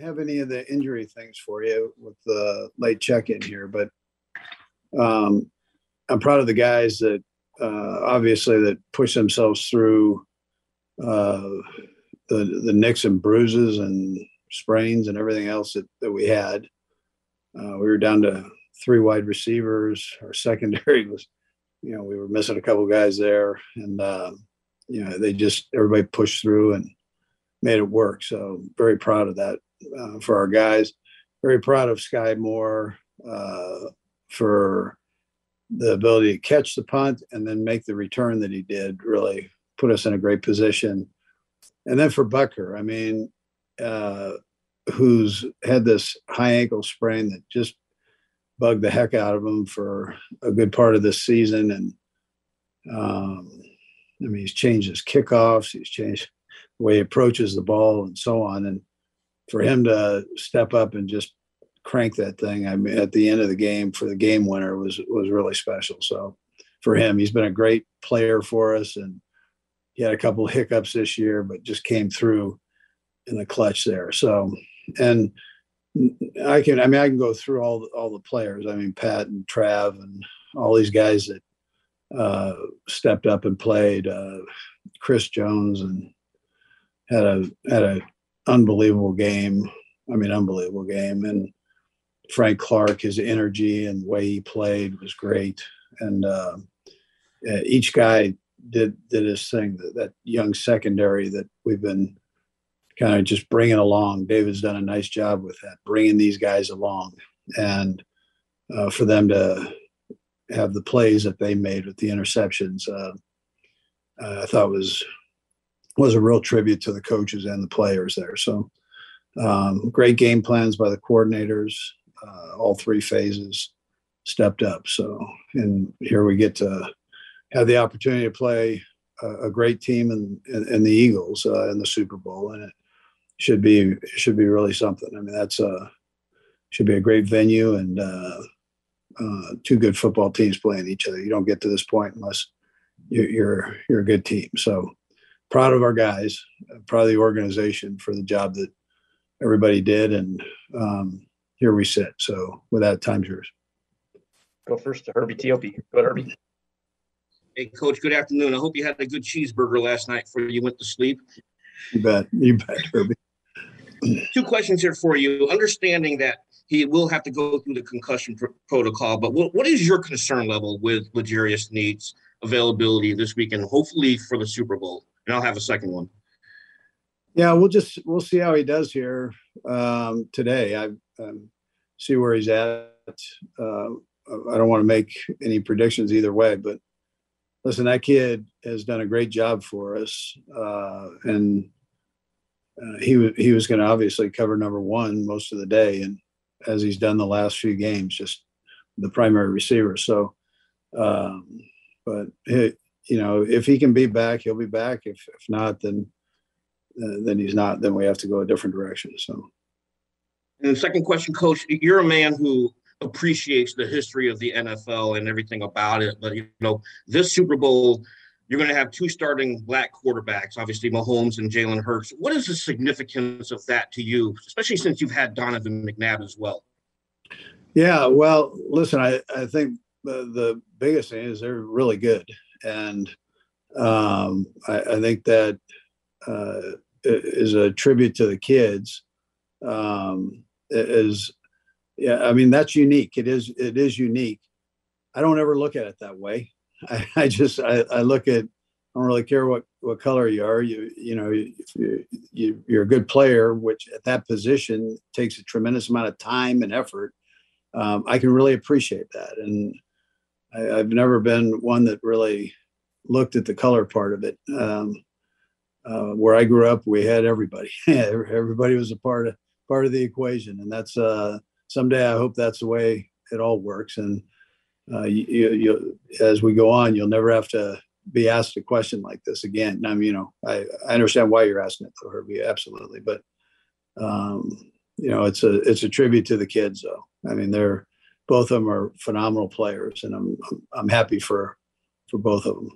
have any of the injury things for you with the late check-in here, but um, I'm proud of the guys that uh, obviously that push themselves through uh, the the nicks and bruises and sprains and everything else that, that we had. Uh, we were down to three wide receivers. Our secondary was, you know, we were missing a couple guys there, and uh, you know they just everybody pushed through and made it work. So very proud of that uh, for our guys. Very proud of Skyy Moore uh, for the ability to catch the punt and then make the return that he did. Really put us in a great position. And then for Butker, I mean, uh, who's had this high ankle sprain that just bugged the heck out of him for a good part of this season. And um, I mean, he's changed his kickoffs, he's changed the way he approaches the ball, and so on. And for him to step up and just crank that thing, I mean, at the end of the game for the game winner was was really special. So for him, he's been a great player for us, and he had a couple of hiccups this year, but just came through in the clutch there. So, and I can, I mean, I can go through all all the players. I mean, Pat and Trav and all these guys that uh, stepped up and played. Uh, Chris Jones and had a had a unbelievable game. I mean, unbelievable game. And Frank Clark, his energy and way he played was great. And uh, each guy did did his thing. That, that young secondary that we've been kind of just bringing along. David's done a nice job with that, bringing these guys along, and uh, for them to have the plays that they made with the interceptions, uh, uh, I thought was was a real tribute to the coaches and the players there. So um, great game plans by the coordinators. Uh, all three phases stepped up. So and here we get to have the opportunity to play a, a great team in, in, in the Eagles uh, in the Super Bowl, and it should be should be really something. I mean, that's a should be a great venue and uh, uh, two good football teams playing each other. You don't get to this point unless you're, you're a good team. So proud of our guys, proud of the organization for the job that everybody did, and um, here we sit. So with that, time's yours. Go first to Herbie Teope. Go ahead, Herbie. Hey, Coach. Good afternoon. I hope you had a good cheeseburger last night before you went to sleep. You bet. You bet, Herbie. Two questions here for you. Understanding that he will have to go through the concussion pr- protocol, but what, what is your concern level with L'Jarius Sneed's availability this weekend, hopefully for the Super Bowl? And I'll have a second one. Yeah, we'll just we'll see how he does here um, today. I um, see where he's at. Uh, I don't want to make any predictions either way, but listen, that kid has done a great job for us, uh, and uh, he was he was going to obviously cover number one most of the day, and as he's done the last few games, just the primary receiver. So, um, but he, you know, if he can be back, he'll be back. If if not, then uh, then he's not. Then we have to go a different direction. So. And the second question, Coach, you're a man who appreciates the history of the NFL and everything about it. But you know, this Super Bowl, you're going to have two starting black quarterbacks, obviously Mahomes and Jalen Hurts. What is the significance of that to you, especially since you've had Donovan McNabb as well? Yeah, well, listen, I, I think the, the biggest thing is they're really good. And um, I, I, think that uh, is a tribute to the kids. Um, is yeah, I mean that's unique. It is it is unique. I don't ever look at it that way. I, I just I, I, look at I don't really care what what color you are. You you know you, you you're a good player, which at that position takes a tremendous amount of time and effort. Um, I can really appreciate that, and I, have never been one that really looked at the color part of it. Um, uh, where I grew up, we had everybody. everybody was a part of part of the equation, and that's uh, someday I hope that's the way it all works. And uh, you, you, as we go on, you'll never have to be asked a question like this again. I mean, you know, I, I understand why you're asking it, though, Herbie, absolutely. But um, you know, it's a it's a tribute to the kids, though. I mean, they're both of them are phenomenal players, and I'm I'm, I'm happy for for both of them.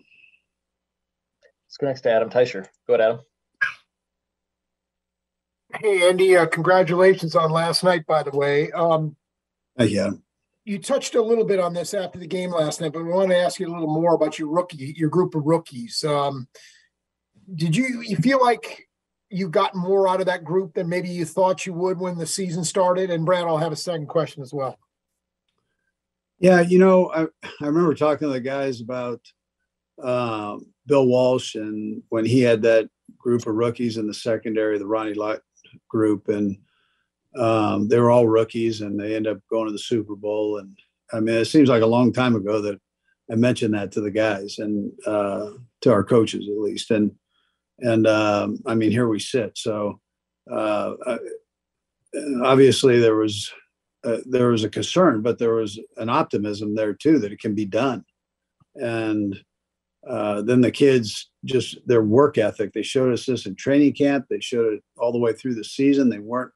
Let's go next to Adam Teicher. Go ahead, Adam. Hey, Andy, uh, congratulations on last night, by the way. Um, Uh, Yeah, you touched a little bit on this after the game last night, but we want to ask you a little more about your rookie, your group of rookies. Um, did you, you feel like you got more out of that group than maybe you thought you would when the season started? And Brad, I'll have a second question as well. Yeah. You know, I I remember talking to the guys about um, Bill Walsh and when he had that group of rookies in the secondary, the Ronnie Lott group, and um, they were all rookies, and they end up going to the Super Bowl. And I mean, it seems like a long time ago that I mentioned that to the guys and uh, to our coaches at least, and and um, I mean, here we sit. So uh, obviously, there was uh, there was a concern, but there was an optimism there too that it can be done. And uh, then the kids just their work ethic. They showed us this in training camp. They showed it all the way through the season. They weren't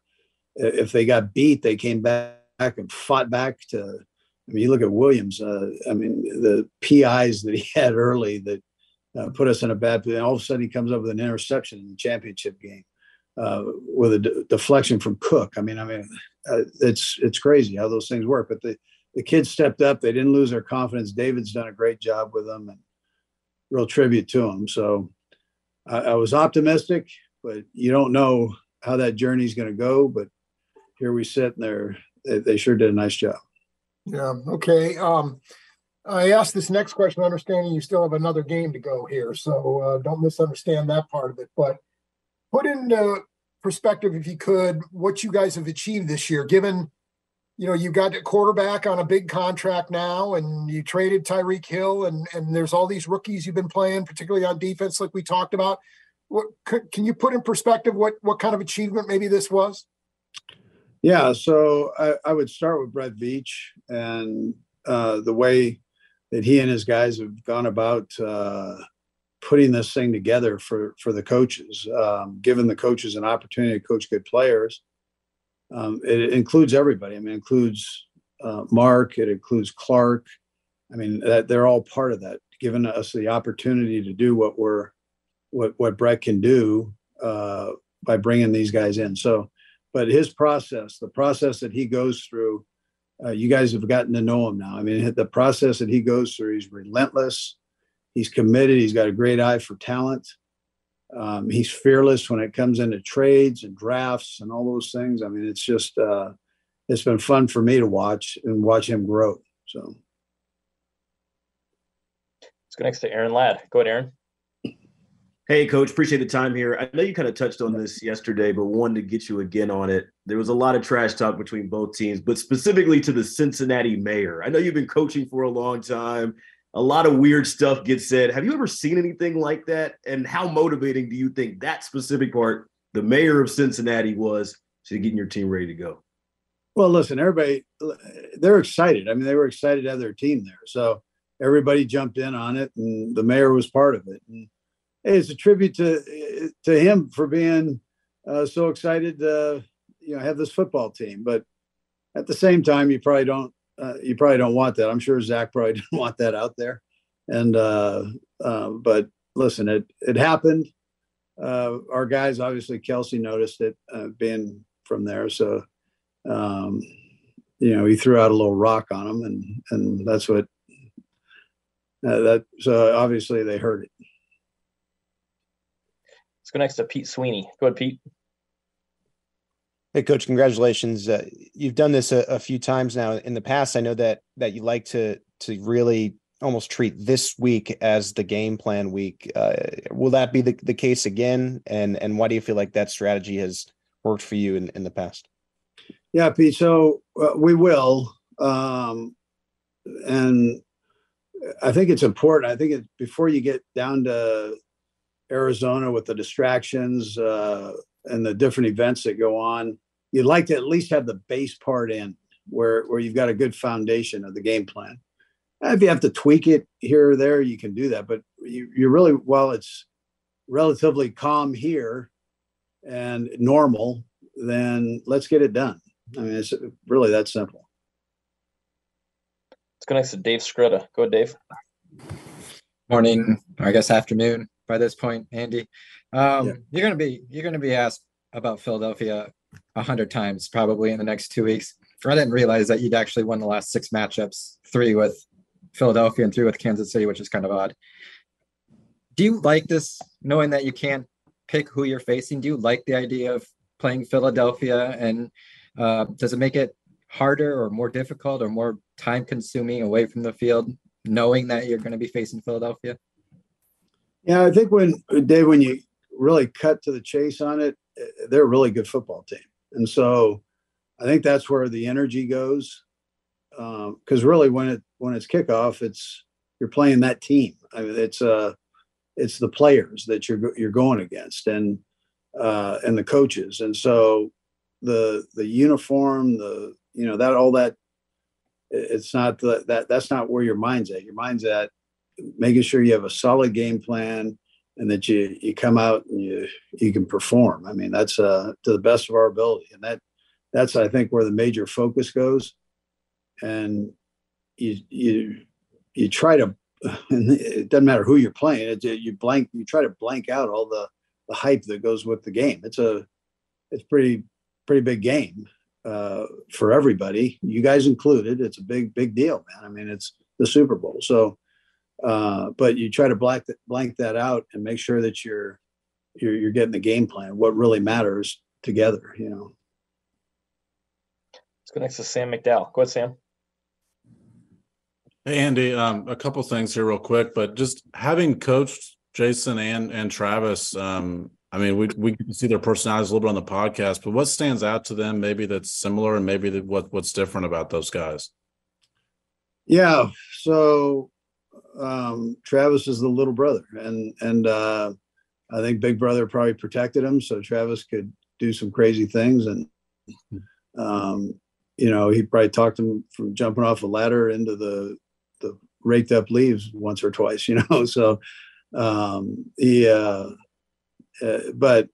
if they got beat, they came back and fought back to. I mean, you look at Williams. Uh, I mean, the PIs that he had early that uh, put us in a bad. And all of a sudden, he comes up with an interception in the championship game uh, with a de- deflection from Cook. I mean, I mean, uh, it's it's crazy how those things work. But the the kids stepped up. They didn't lose their confidence. David's done a great job with them, and real tribute to him. So I, I was optimistic, but you don't know how that journey's going to go. But here we sit, and they're they, they sure did a nice job. Yeah, okay. Um, I asked this next question, understanding you still have another game to go here, so uh, don't misunderstand that part of it. But put in into perspective, if you could, what you guys have achieved this year, given you know you got a quarterback on a big contract now, and you traded Tyreek Hill, and and there's all these rookies you've been playing, particularly on defense, like we talked about. What can you put in perspective what what kind of achievement maybe this was? Yeah, so I, I would start with Brett Veach and uh, the way that he and his guys have gone about uh, putting this thing together for for the coaches, um, giving the coaches an opportunity to coach good players. Um, it includes everybody. I mean, it includes uh, Mark. It includes Clark. I mean, that they're all part of that, giving us the opportunity to do what we're what what Brett can do uh, by bringing these guys in. So but his process, the process that he goes through, uh, you guys have gotten to know him now. I mean, the process that he goes through, he's relentless. He's committed. He's got a great eye for talent. Um, he's fearless when it comes into trades and drafts and all those things. I mean, it's just, uh, it's been fun for me to watch and watch him grow. So, Let's go next to Aaron Ladd. Go ahead, Aaron. Hey, coach, appreciate the time here. I know you kind of touched on this yesterday, but wanted to get you again on it. There was a lot of trash talk between both teams, but specifically to the Cincinnati mayor. I know you've been coaching for a long time. A lot of weird stuff gets said. Have you ever seen anything like that? And how motivating do you think that specific part, the mayor of Cincinnati, was to getting your team ready to go? well, listen, everybody, they're excited. I mean, they were excited to have their team there. So everybody jumped in on it, and the mayor was part of it. And it's a tribute to to him for being uh, so excited to you know have this football team. But at the same time, you probably don't uh, you probably don't want that. I'm sure Zach probably didn't want that out there. And uh, uh, but listen, it it happened. Uh, our guys, obviously, Kelce noticed it uh, being from there, so um, you know he threw out a little rock on him, and and that's what uh, that. So obviously they heard it. Let's go next to Pete Sweeney. Go ahead, Pete. Hey, coach, congratulations. Uh, you've done this a, a few times now in the past. I know that that you like to to really almost treat this week as the game plan week. Uh, will that be the, the case again? And and why do you feel like that strategy has worked for you in, in the past? Yeah, Pete. So uh, we will, um, and I think it's important. I think it before you get down to Arizona with the distractions uh, and the different events that go on, you'd like to at least have the base part in where where you've got a good foundation of the game plan. If you have to tweak it here or there, you can do that. But you, you really, while it's relatively calm here and normal, then let's get it done. I mean, it's really that simple. Let's go next to Dave Skretta. Go ahead, Dave. morning, or I guess afternoon by this point, Andy. Um, Yeah. you're gonna be you're gonna be asked about Philadelphia a hundred times probably in the next two weeks. I didn't realize that you'd actually won the last six matchups, three with Philadelphia and three with Kansas City, which is kind of odd. Do you like this, knowing that you can't pick who you're facing? Do you like the idea of playing Philadelphia? And uh, does it make it harder or more difficult or more time consuming away from the field, knowing that you're going to be facing Philadelphia? Yeah, I think when Dave, when you really cut to the chase on it, they're a really good football team, and so I think that's where the energy goes. Because really, when it when it's kickoff, it's you're playing that team. I mean, it's uh it's the players that you're you're going against, and uh, and the coaches, and so the the uniform, the you know that all that it's not the, that that's not where your mind's at. Your mind's at making sure you have a solid game plan and that you you come out and you you can perform. I mean, that's uh to the best of our ability, and that that's I think where the major focus goes. And you you you try to it doesn't matter who you're playing. It, you blank you try to blank out all the the hype that goes with the game. It's a it's pretty pretty big game uh, for everybody, you guys included. It's a big big deal, man. I mean, it's the Super Bowl, so uh, but you try to blank that, blank that out and make sure that you're, you're you're getting the game plan. What really matters together, you know. Let's go next to Sam McDowell. Go ahead, Sam. Hey Andy, um, a couple things here real quick, but just having coached Jason and and Travis, um, I mean, we we can see their personalities a little bit on the podcast, but what stands out to them, maybe that's similar, and maybe that what what's different about those guys? Yeah, so um, Travis is the little brother, and and uh, I think Big Brother probably protected him, so Travis could do some crazy things, and um, you know he probably talked him from jumping off a ladder into the the raked up leaves once or twice, you know. So um, he, uh, uh, but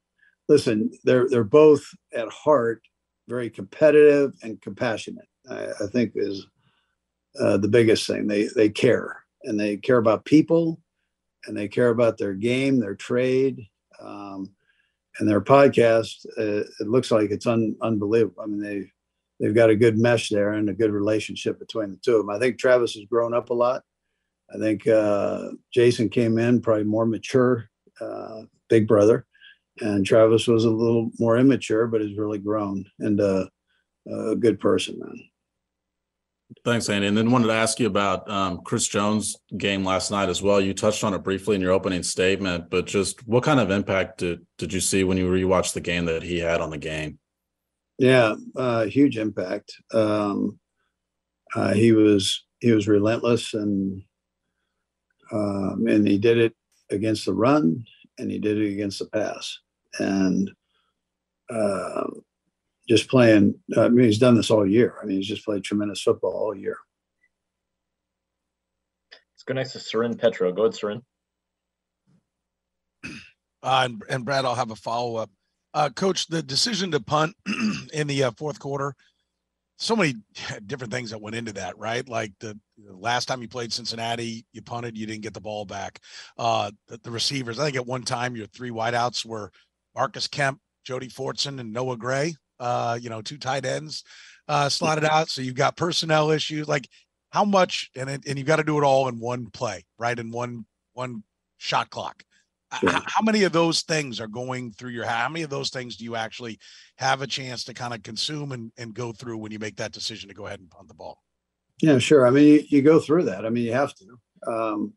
listen, they're they're both at heart very competitive and compassionate. I, I think is uh, the biggest thing. They they care and they care about people and they care about their game, their trade, um, and their podcast. Uh, it looks like it's un, unbelievable. I mean, they they've got a good mesh there and a good relationship between the two of them. I think Travis has grown up a lot. I think uh, Jason came in probably more mature, uh, big brother, and Travis was a little more immature, but has really grown and uh, a good person, man. Thanks, Andy. And then wanted to ask you about um, Chris Jones' game last night as well. You touched on it briefly in your opening statement, but just what kind of impact did did you see when you rewatched the game that he had on the game? Yeah, uh, huge impact. Um, uh, he was he was relentless, and um, and he did it against the run, and he did it against the pass, and uh, just playing. I mean, he's done this all year. I mean, he's just played tremendous football all year. Let's go next to Soren Petro. Go ahead, Soren. Uh, and, and Brad, I'll have a follow up. Uh, Coach, the decision to punt in the uh, fourth quarter, so many different things that went into that, right? Like the, the, last time you played Cincinnati, you punted, you didn't get the ball back. Uh, the, the receivers, I think at one time your three wideouts were Marcus Kemp, Jody Fortson, and Noah Gray. Uh, you know, two tight ends uh, slotted out. So you've got personnel issues. Like how much, and it, and you've got to do it all in one play, right? In one one shot clock. How, how many of those things are going through your how many of those things do you actually have a chance to kind of consume and, and go through when you make that decision to go ahead and punt the ball yeah sure i mean you, you go through that i mean you have to um,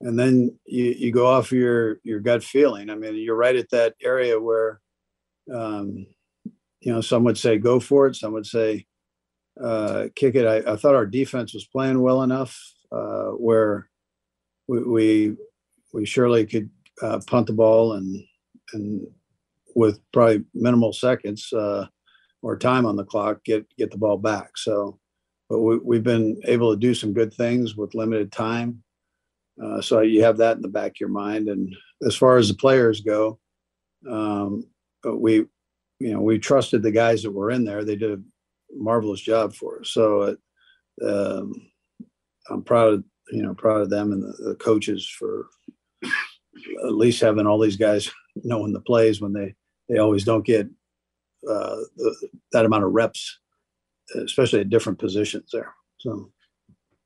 and then you, you go off your your gut feeling i mean you're right at that area where um, you know some would say go for it some would say uh, kick it I, I thought our defense was playing well enough uh, where we, we we surely could uh, punt the ball and and with probably minimal seconds uh, or time on the clock, get get the ball back. So, but we, we've been able to do some good things with limited time. Uh, so you have that in the back of your mind. And as far as the players go, um, we you know we trusted the guys that were in there. They did a marvelous job for us. So um, I'm proud of you know proud of them and the, the coaches for at least having all these guys knowing the plays when they they always don't get uh, the, that amount of reps, especially at different positions there. So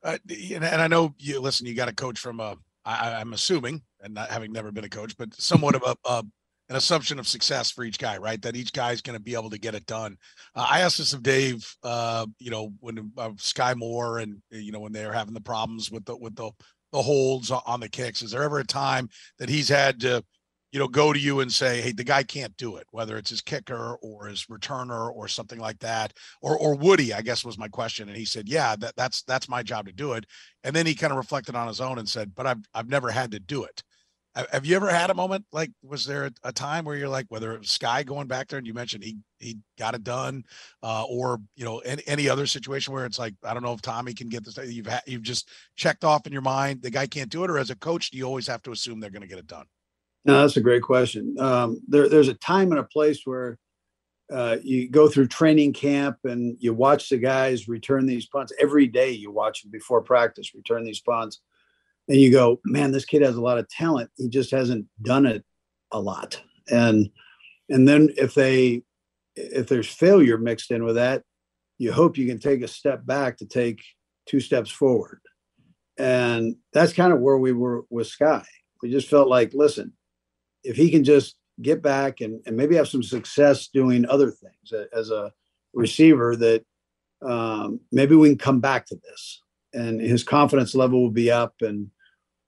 Uh, and, and I know you listen. You got a coach from a. I, I'm assuming, and not having never been a coach, but somewhat of a, a an assumption of success for each guy, right? That each guy is going to be able to get it done. Uh, I asked this of Dave, uh, you know, when uh, Skyy Moore and you know when they're having the problems with the with the the holds on- on the kicks. Is there ever a time that he's had to, you know, go to you and say, "Hey, the guy can't do it," whether it's his kicker or his returner or something like that, or or Woody? I guess was my question, and he said, "Yeah, that that's that's my job to do it." And then he kind of reflected on his own and said, "But I've I've never had to do it." Ha- Have you ever had a moment like was there a, time where you're like whether it was Skyy going back there and you mentioned he he got it done, uh, or you know any, any other situation where it's like I don't know if Tommy can get this you've had you've just checked off in your mind the guy can't do it, or as a coach do you always have to assume they're going to get it done? No, that's a great question. Um, there, there's a time and a place where uh, you go through training camp and you watch the guys return these punts every day. You watch them before practice return these punts, and you go, "Man, this kid has a lot of talent. He just hasn't done it a lot." And and then if they if there's failure mixed in with that, you hope you can take a step back to take two steps forward. And that's kind of where we were with Skyy. We just felt like, listen, if he can just get back and, and maybe have some success doing other things as a receiver that um, maybe we can come back to this and his confidence level will be up and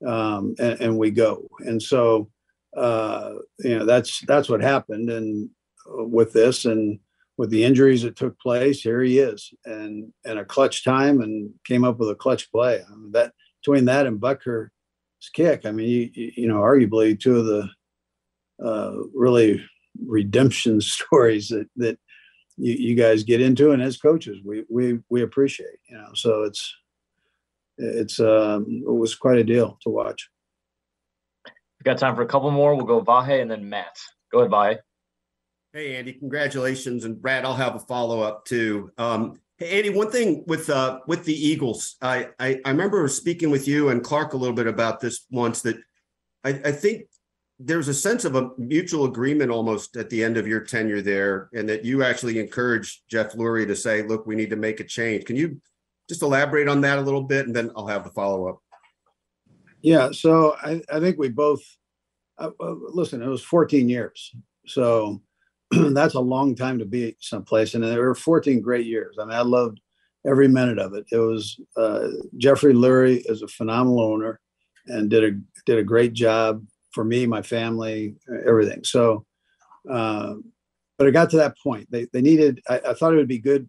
um, and, and we go. And so uh, you know that's that's what happened and uh, with this and with the injuries that took place here he is and and a clutch time and came up with a clutch play. I mean, that between that and Butker's kick I mean you, you know arguably two of the uh, really redemption stories that that you, you guys get into and as coaches we we we appreciate you know so it's it's um it was quite a deal to watch We've got time for a couple more. We'll go Vahe and then Matt. Go ahead, Vahe. Hey, Andy, congratulations. And Brad, I'll have a follow-up too. Um, hey, Andy, one thing with, uh, with the Eagles, I, I, I remember speaking with you and Clark a little bit about this once that I, I think there's a sense of a mutual agreement almost at the end of your tenure there and that you actually encouraged Jeff Lurie to say, look, we need to make a change. Can you just elaborate on that a little bit and then I'll have the follow-up. yeah so i i think we both uh, uh, listen it was 14 years so that's a long time to be someplace and there were 14 great years. I mean i loved every minute of it. It was uh, jeffrey lurie is a phenomenal owner and did a did a great job for me my family everything. So um, but it got to that point. They, they needed I, I thought it would be good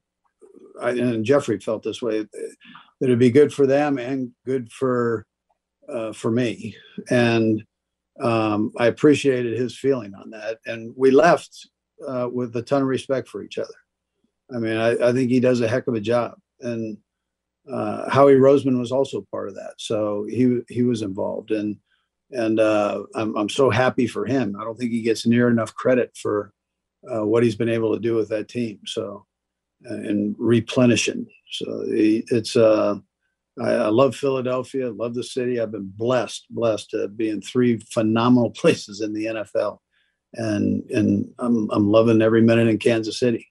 I, and jeffrey felt this way that it'd be good for them and good for uh, for me. And um, i appreciated his feeling on that. And we left uh, with a ton of respect for each other. I mean i, I think he does a heck of a job. And uh, howie roseman was also part of that. So he he was involved. And and uh, I'm, I'm so happy for him. I don't think he gets near enough credit for uh, what he's been able to do with that team. So and replenishing so it's uh I, I love Philadelphia, love the city. I've been blessed, blessed to be in three phenomenal places in the NFL, and and I'm I'm loving every minute in Kansas City.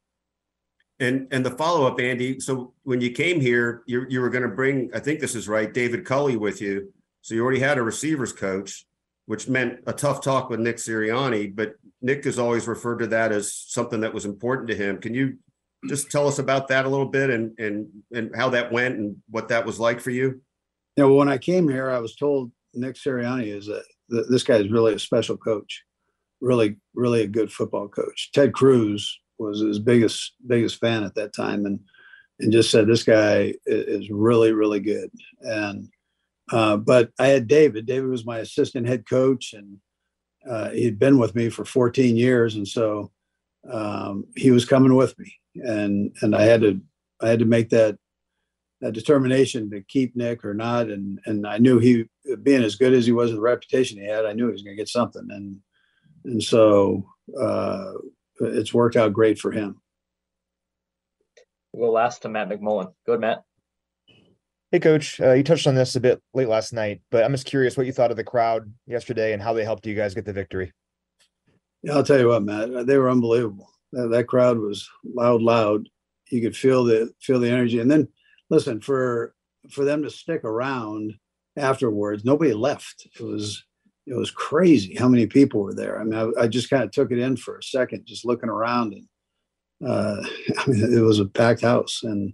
And and the follow up, Andy. So when you came here, you you were going to bring, I think this is right, David Culley with you. So you already had a receivers coach, which meant a tough talk with Nick Sirianni. But Nick has always referred to that as something that was important to him. Can you just tell us about that a little bit and and and how that went and what that was like for you? You know, when I came here, I was told Nick Sirianni is a th- this guy is really a special coach, really really a good football coach. Ted Cruz was his biggest biggest fan at that time, and and just said this guy is really really good. And uh, but I had David. David was my assistant head coach, and uh, he'd been with me for 14 years, and so um, he was coming with me, and and I had to I had to make that that determination to keep Nick or not, and and I knew he being as good as he was, with the reputation he had, I knew he was going to get something, and and so uh, it's worked out great for him. We'll go last to Matt McMullen. Go ahead, Matt. Hey, coach, uh, you touched on this a bit late last night, but I'm just curious what you thought of the crowd yesterday and how they helped you guys get the victory. Yeah, I'll tell you what, Matt, they were unbelievable. That, that crowd was loud, loud. You could feel the feel the energy. And then listen, for for them to stick around afterwards, nobody left. It was it was crazy how many people were there. I mean, I, I just kind of took it in for a second, just looking around, and uh, I mean, it was a packed house, and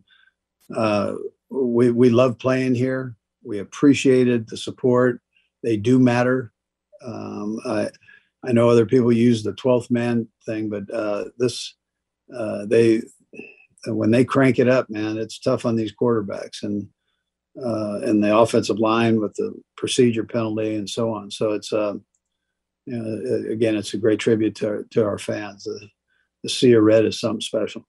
uh, we we love playing here. We appreciated the support. They do matter. Um, I I know other people use the twelfth man thing, but uh, this uh, they when they crank it up, man, it's tough on these quarterbacks and uh, and the offensive line with the procedure penalty and so on. So it's uh, you know, again, it's a great tribute to to our fans. The, the sea of red is something special.